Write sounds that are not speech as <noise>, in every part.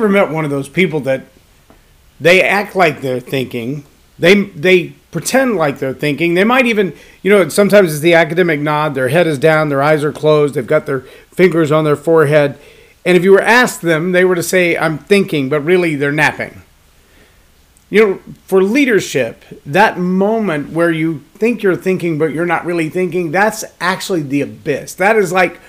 ever met one of those people that they act like they're thinking, they they pretend like they're thinking. They might even, you know, sometimes it's the academic nod. Their head is down, their eyes are closed, they've got their fingers on their forehead. And if you were asked them, they were to say, I'm thinking, but really they're napping. You know, for leadership, that moment where you think you're thinking, but you're not really thinking, that's actually the abyss. That is like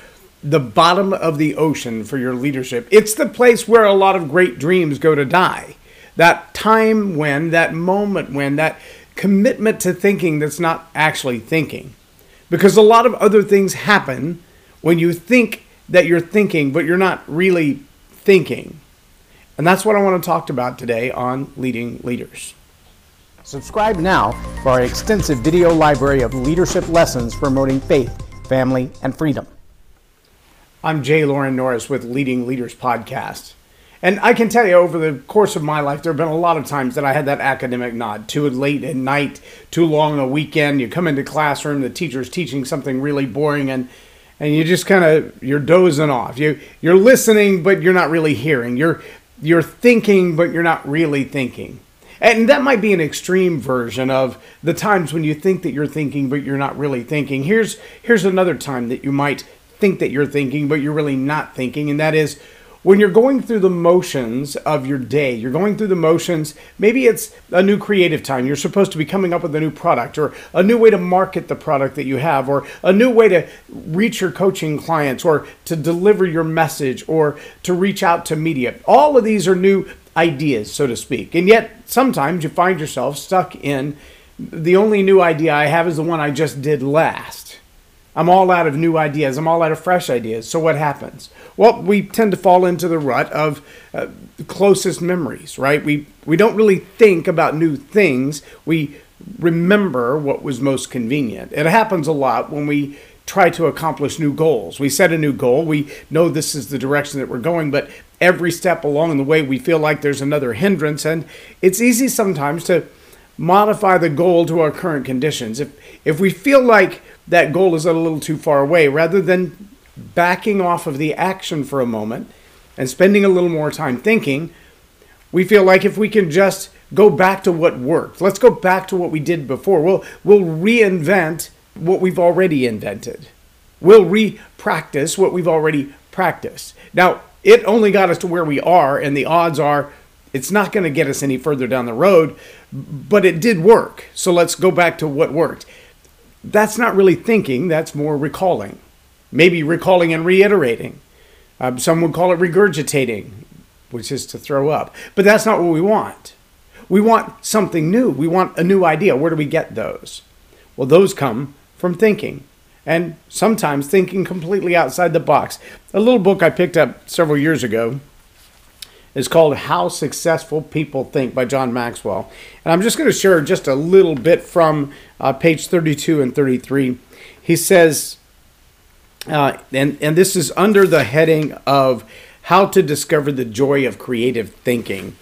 the bottom of the ocean for your leadership. It's the place where a lot of great dreams go to die. That time when, that moment when, that commitment to thinking that's not actually thinking. Because a lot of other things happen when you think that you're thinking, but you're not really thinking. And that's what I want to talk about today on Leading Leaders. Subscribe now for our extensive video library of leadership lessons promoting faith, family, and freedom. I'm J Loren Norris with Leading Leaders Podcast. And I can tell you, over the course of my life, there have been a lot of times that I had that academic nod. Too late at night, too long a weekend. You come into classroom, the teacher's teaching something really boring, and and you just kind of you're dozing off. You you're listening, but you're not really hearing. You're you're thinking, but you're not really thinking. And that might be an extreme version of the times when you think that you're thinking, but you're not really thinking. Here's here's another time that you might think that you're thinking, but you're really not thinking, and that is when you're going through the motions of your day, you're going through the motions, maybe it's a new creative time. You're supposed to be coming up with a new product or a new way to market the product that you have or a new way to reach your coaching clients or to deliver your message or to reach out to media. All of these are new ideas, so to speak. And yet sometimes you find yourself stuck in the only new idea I have is the one I just did last. I'm all out of new ideas. I'm all out of fresh ideas. So what happens? Well, we tend to fall into the rut of uh, closest memories, right? We we don't really think about new things. We remember what was most convenient. It happens a lot when we try to accomplish new goals. We set a new goal. We know this is the direction that we're going, but every step along the way we feel like there's another hindrance and it's easy sometimes to modify the goal to our current conditions. If if we feel like that goal is a little too far away, rather than backing off of the action for a moment and spending a little more time thinking, we feel like if we can just go back to what worked, let's go back to what we did before. We'll we'll reinvent what we've already invented. We'll re-practice what we've already practiced. Now, it only got us to where we are, and the odds are it's not going to get us any further down the road, but it did work. So let's go back to what worked. That's not really thinking, that's more recalling. Maybe recalling and reiterating. Um, some would call it regurgitating, which is to throw up. But that's not what we want. We want something new. We want a new idea. Where do we get those? Well, those come from thinking and sometimes thinking completely outside the box. A little book I picked up several years ago is called How Successful People Think by John Maxwell. And I'm just going to share just a little bit from uh, page 32 and 33. He says, uh, and, and this is under the heading of How to Discover the Joy of Creative Thinking.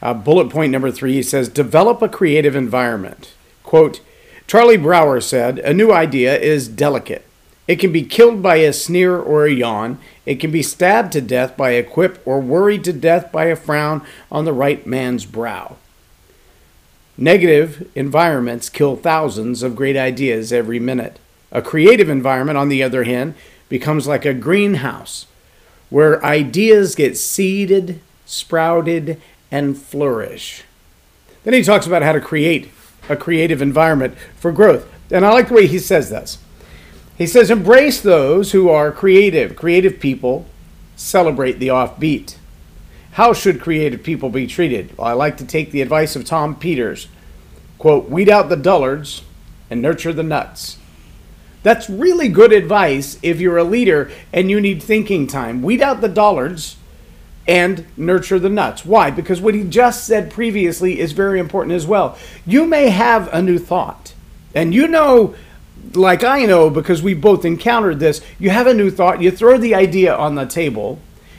Uh, bullet point number three, he says, Develop a creative environment. Quote, Charlie Brower said, A new idea is delicate. It can be killed by a sneer or a yawn. It can be stabbed to death by a quip or worried to death by a frown on the right man's brow. Negative environments kill thousands of great ideas every minute. A creative environment, on the other hand, becomes like a greenhouse where ideas get seeded, sprouted, and flourish. Then he talks about how to create a creative environment for growth. And I like the way he says this. He says, embrace those who are creative. Creative people celebrate the offbeat. How should creative people be treated? Well, I like to take the advice of Tom Peters. Quote, weed out the dullards and nurture the nuts. That's really good advice if you're a leader and you need thinking time. Weed out the dullards and nurture the nuts. Why? Because what he just said previously is very important as well. You may have a new thought, and you know like I know because we both encountered this, you have a new thought, you throw the idea on the table,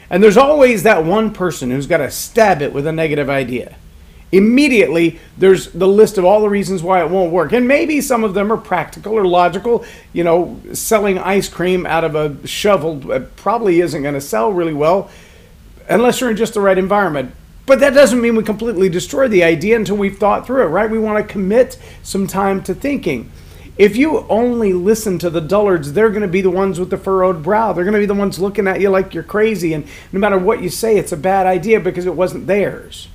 and there's always that one person who's got to stab it with a negative idea. Immediately, there's the list of all the reasons why it won't work. And maybe some of them are practical or logical. You know, selling ice cream out of a shovel uh, probably isn't going to sell really well. unless you're in just the right environment. But that doesn't mean we completely destroy the idea until we've thought through it, right? We want to commit some time to thinking. If you only listen to the dullards, they're going to be the ones with the furrowed brow. They're going to be the ones looking at you like you're crazy. And no matter what you say, it's a bad idea because it wasn't theirs.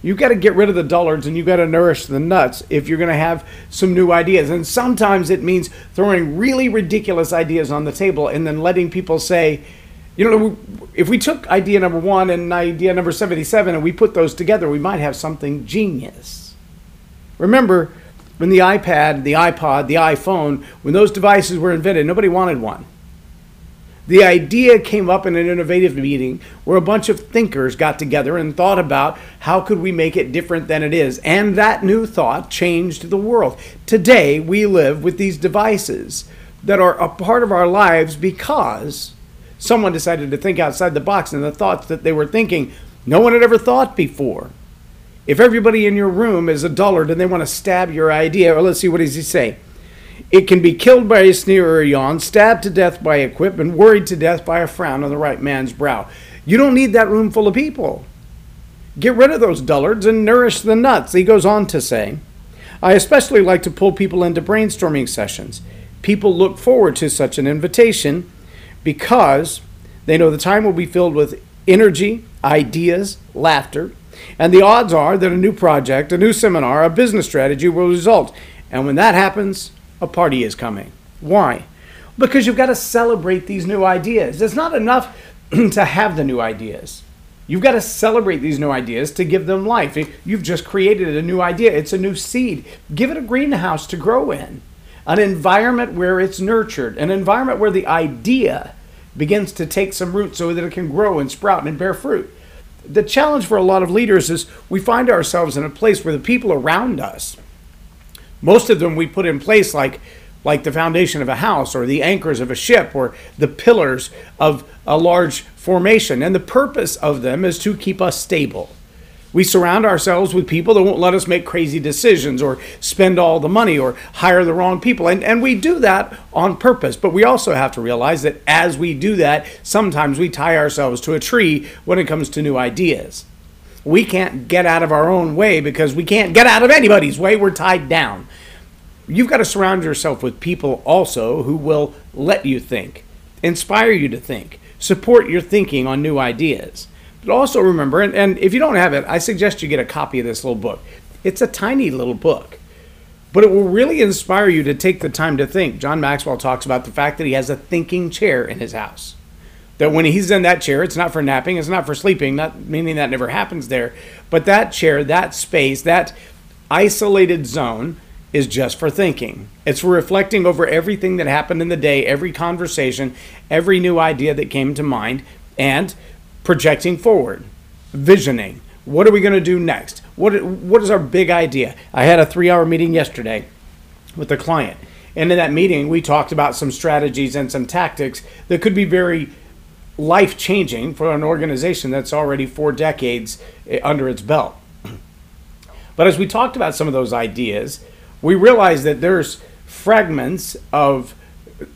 You've got to get rid of the dullards and you've got to nourish the nuts if you're going to have some new ideas. And sometimes it means throwing really ridiculous ideas on the table and then letting people say, you know, if we took idea number one and idea number 77 and we put those together, we might have something genius. Remember, when the iPad, the iPod, the iPhone, when those devices were invented, nobody wanted one. The idea came up in an innovative meeting where a bunch of thinkers got together and thought about how could we make it different than it is. And that new thought changed the world. Today, we live with these devices that are a part of our lives because someone decided to think outside the box and the thoughts that they were thinking no one had ever thought before. If everybody in your room is a dullard and they want to stab your idea, well, let's see, what does he say? It can be killed by a sneer or a yawn, stabbed to death by a quip, and worried to death by a frown on the right man's brow. You don't need that room full of people. Get rid of those dullards and nourish the nuts. He goes on to say, I especially like to pull people into brainstorming sessions. People look forward to such an invitation because they know the time will be filled with energy, ideas, laughter, and the odds are that a new project, a new seminar, a business strategy will result. And when that happens, a party is coming. Why? Because you've got to celebrate these new ideas. It's not enough <clears throat> to have the new ideas. You've got to celebrate these new ideas to give them life. You've just created a new idea. It's a new seed. Give it a greenhouse to grow in, an environment where it's nurtured, an environment where the idea begins to take some root so that it can grow and sprout and bear fruit. The challenge for a lot of leaders is we find ourselves in a place where the people around us most of them we put in place like like the foundation of a house or the anchors of a ship or the pillars of a large formation. And the purpose of them is to keep us stable. We surround ourselves with people that won't let us make crazy decisions or spend all the money or hire the wrong people. And, and we do that on purpose. But we also have to realize that as we do that, sometimes we tie ourselves to a tree when it comes to new ideas we can't get out of our own way because we can't get out of anybody's way. We're tied down. You've got to surround yourself with people also who will let you think, inspire you to think, support your thinking on new ideas. But also remember, and, and if you don't have it, I suggest you get a copy of this little book. It's a tiny little book, but it will really inspire you to take the time to think. John Maxwell talks about the fact that he has a thinking chair in his house that when he's in that chair, it's not for napping, it's not for sleeping, not meaning that never happens there, but that chair, that space, that isolated zone is just for thinking. It's for reflecting over everything that happened in the day, every conversation, every new idea that came to mind, and projecting forward, visioning. What are we going to do next? What, what is our big idea? I had a three hour meeting yesterday with a client. And in that meeting, we talked about some strategies and some tactics that could be very life changing for an organization that's already four decades eh, under its belt. <clears throat> But as we talked about some of those ideas, we realized that there's fragments of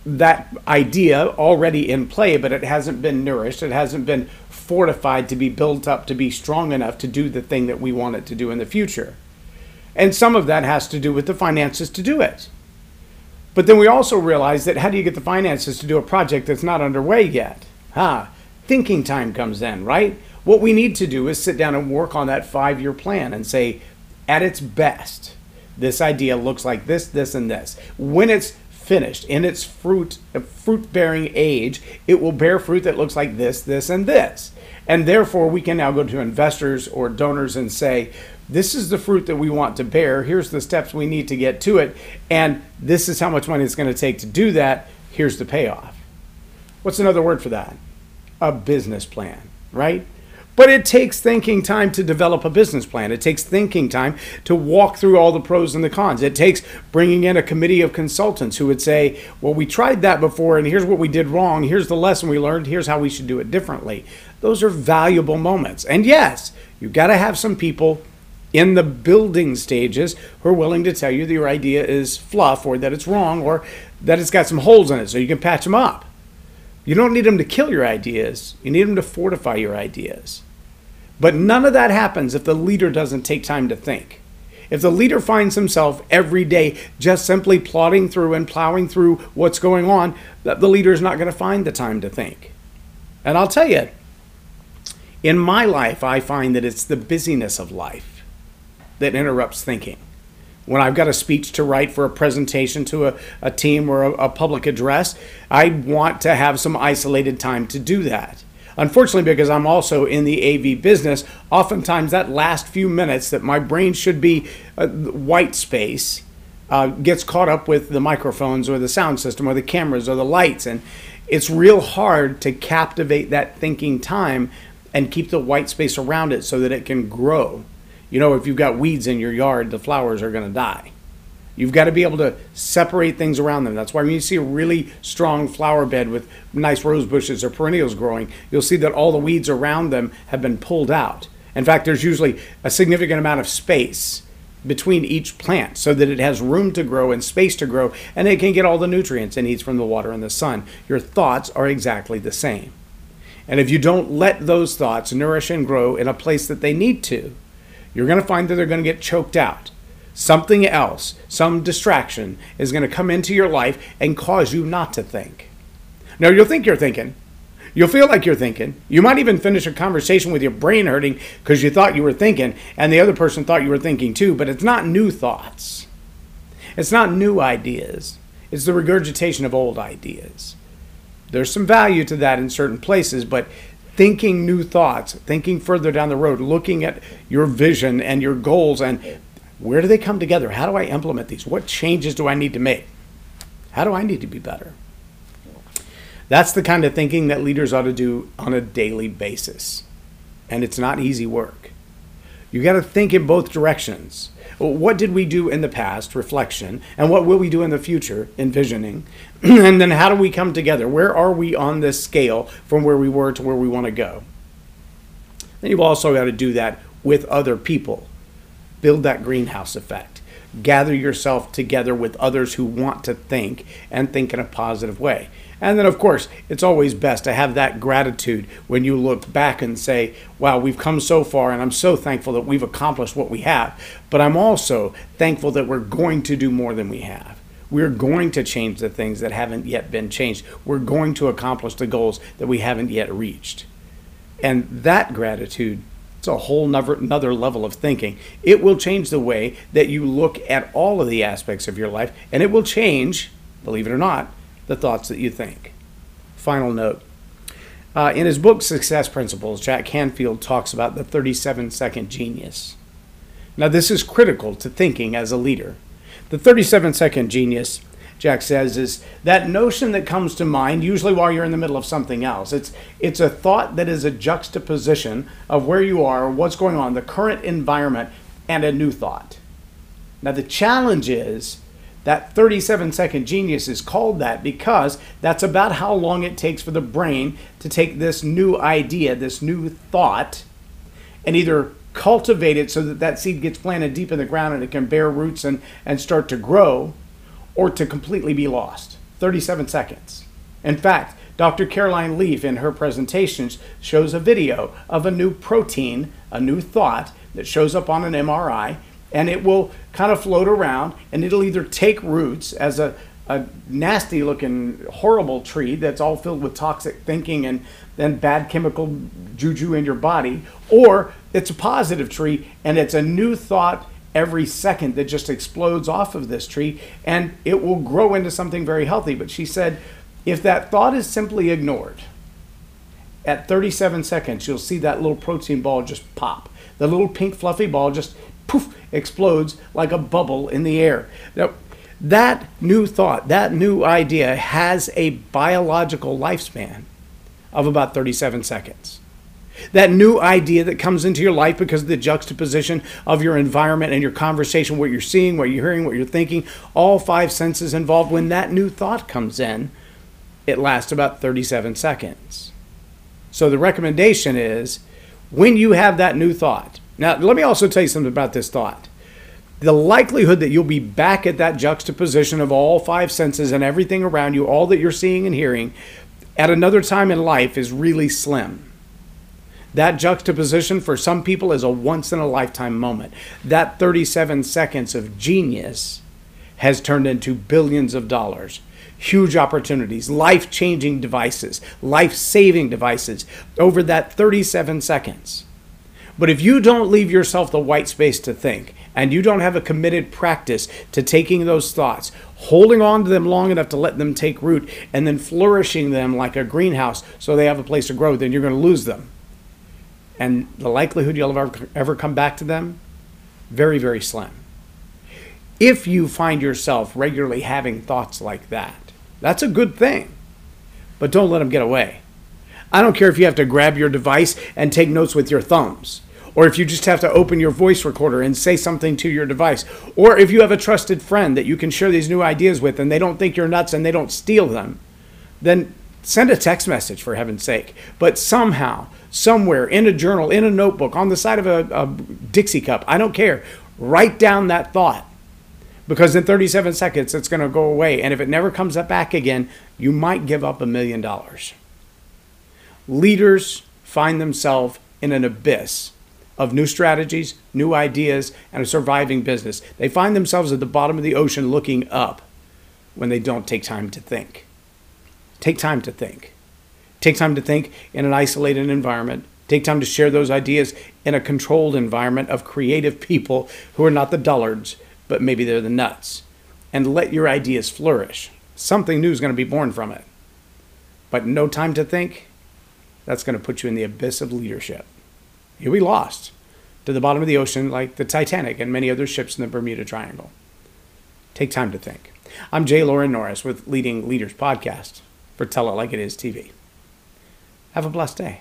that idea already in play, but it hasn't been nourished, it hasn't been fortified to be built up to be strong enough to do the thing that we want it to do in the future. And some of that has to do with the finances to do it. But then we also realize that how do you get the finances to do a project that's not underway yet? Ah, thinking time comes in, right? What we need to do is sit down and work on that five year plan and say, at its best, this idea looks like this, this, and this. When it's finished in its fruit fruit bearing age, it will bear fruit that looks like this, this, and this. And therefore, we can now go to investors or donors and say, this is the fruit that we want to bear. Here's the steps we need to get to it. And this is how much money it's going to take to do that. Here's the payoff. What's another word for that? A business plan, right? But it takes thinking time to develop a business plan. It takes thinking time to walk through all the pros and the cons. It takes bringing in a committee of consultants who would say, Well, we tried that before, and here's what we did wrong. Here's the lesson we learned. Here's how we should do it differently. Those are valuable moments. And yes, you've got to have some people in the building stages who are willing to tell you that your idea is fluff or that it's wrong or that it's got some holes in it so you can patch them up. You don't need them to kill your ideas, you need them to fortify your ideas. But none of that happens if the leader doesn't take time to think. If the leader finds himself every day just simply plodding through and plowing through what's going on, the leader is not going to find the time to think. And I'll tell you, in my life, I find that it's the busyness of life that interrupts thinking. When I've got a speech to write for a presentation to a, a team or a, a public address, I want to have some isolated time to do that. Unfortunately, because I'm also in the AV business, oftentimes that last few minutes that my brain should be uh, white space uh, gets caught up with the microphones or the sound system or the cameras or the lights. And it's real hard to captivate that thinking time and keep the white space around it so that it can grow. You know, if you've got weeds in your yard, the flowers are going to die. You've got to be able to separate things around them. That's why when you see a really strong flower bed with nice rose bushes or perennials growing, you'll see that all the weeds around them have been pulled out. In fact, there's usually a significant amount of space between each plant so that it has room to grow and space to grow and it can get all the nutrients it needs from the water and the sun. Your thoughts are exactly the same. And if you don't let those thoughts nourish and grow in a place that they need to, you're going to find that they're going to get choked out something else, some distraction is going to come into your life and cause you not to think. Now, you'll think you're thinking. You'll feel like you're thinking. You might even finish a conversation with your brain hurting because you thought you were thinking and the other person thought you were thinking too, but it's not new thoughts. It's not new ideas. It's the regurgitation of old ideas. There's some value to that in certain places, but thinking new thoughts, thinking further down the road, looking at your vision and your goals and where do they come together? How do I implement these? What changes do I need to make? How do I need to be better? That's the kind of thinking that leaders ought to do on a daily basis. And it's not easy work. You got to think in both directions. What did we do in the past, reflection, and what will we do in the future, envisioning? <clears throat> and then how do we come together? Where are we on this scale from where we were to where we want to go? Then you've also got to do that with other people build that greenhouse effect. Gather yourself together with others who want to think and think in a positive way. And then, of course, it's always best to have that gratitude when you look back and say, wow, we've come so far, and I'm so thankful that we've accomplished what we have. But I'm also thankful that we're going to do more than we have. We're going to change the things that haven't yet been changed. We're going to accomplish the goals that we haven't yet reached. And that gratitude it's a whole nother, another level of thinking. It will change the way that you look at all of the aspects of your life, and it will change, believe it or not, the thoughts that you think. Final note. Uh, in his book Success Principles, Jack Canfield talks about the 37 second genius. Now, this is critical to thinking as a leader. The 37 second genius Jack says, is that notion that comes to mind usually while you're in the middle of something else. It's it's a thought that is a juxtaposition of where you are, what's going on, the current environment, and a new thought. Now the challenge is that 37 second genius is called that because that's about how long it takes for the brain to take this new idea, this new thought, and either cultivate it so that that seed gets planted deep in the ground and it can bear roots and, and start to grow, or to completely be lost. 37 seconds. In fact, Dr. Caroline Leaf in her presentations shows a video of a new protein, a new thought that shows up on an MRI, and it will kind of float around and it'll either take roots as a, a nasty looking, horrible tree that's all filled with toxic thinking and then bad chemical juju in your body, or it's a positive tree and it's a new thought every second that just explodes off of this tree and it will grow into something very healthy. But she said, if that thought is simply ignored, at 37 seconds, you'll see that little protein ball just pop. The little pink fluffy ball just poof explodes like a bubble in the air. Now, that new thought, that new idea has a biological lifespan of about 37 seconds that new idea that comes into your life because of the juxtaposition of your environment and your conversation, what you're seeing, what you're hearing, what you're thinking, all five senses involved. When that new thought comes in, it lasts about 37 seconds. So the recommendation is when you have that new thought. Now, let me also tell you something about this thought. The likelihood that you'll be back at that juxtaposition of all five senses and everything around you, all that you're seeing and hearing, at another time in life is really slim. That juxtaposition for some people is a once in a lifetime moment. That 37 seconds of genius has turned into billions of dollars. Huge opportunities, life changing devices, life saving devices over that 37 seconds. But if you don't leave yourself the white space to think, and you don't have a committed practice to taking those thoughts, holding on to them long enough to let them take root, and then flourishing them like a greenhouse so they have a place to grow, then you're going to lose them. And the likelihood you'll ever, ever come back to them, very, very slim. If you find yourself regularly having thoughts like that, that's a good thing. But don't let them get away. I don't care if you have to grab your device and take notes with your thumbs or if you just have to open your voice recorder and say something to your device, or if you have a trusted friend that you can share these new ideas with and they don't think you're nuts and they don't steal them, then send a text message for heaven's sake. But somehow, somewhere in a journal, in a notebook, on the side of a, a Dixie cup, I don't care, write down that thought. Because in 37 seconds, it's going to go away. And if it never comes back again, you might give up a million dollars. Leaders find themselves in an abyss of new strategies, new ideas, and a surviving business. They find themselves at the bottom of the ocean looking up when they don't take time to think. Take time to think. Take time to think in an isolated environment. Take time to share those ideas in a controlled environment of creative people who are not the dullards, but maybe they're the nuts. And let your ideas flourish. Something new is going to be born from it. But no time to think, that's going to put you in the abyss of leadership you'll be lost to the bottom of the ocean like the Titanic and many other ships in the Bermuda Triangle. Take time to think. I'm J Loren Norris with Leading Leaders Podcast for Tell It Like It Is TV. Have a blessed day.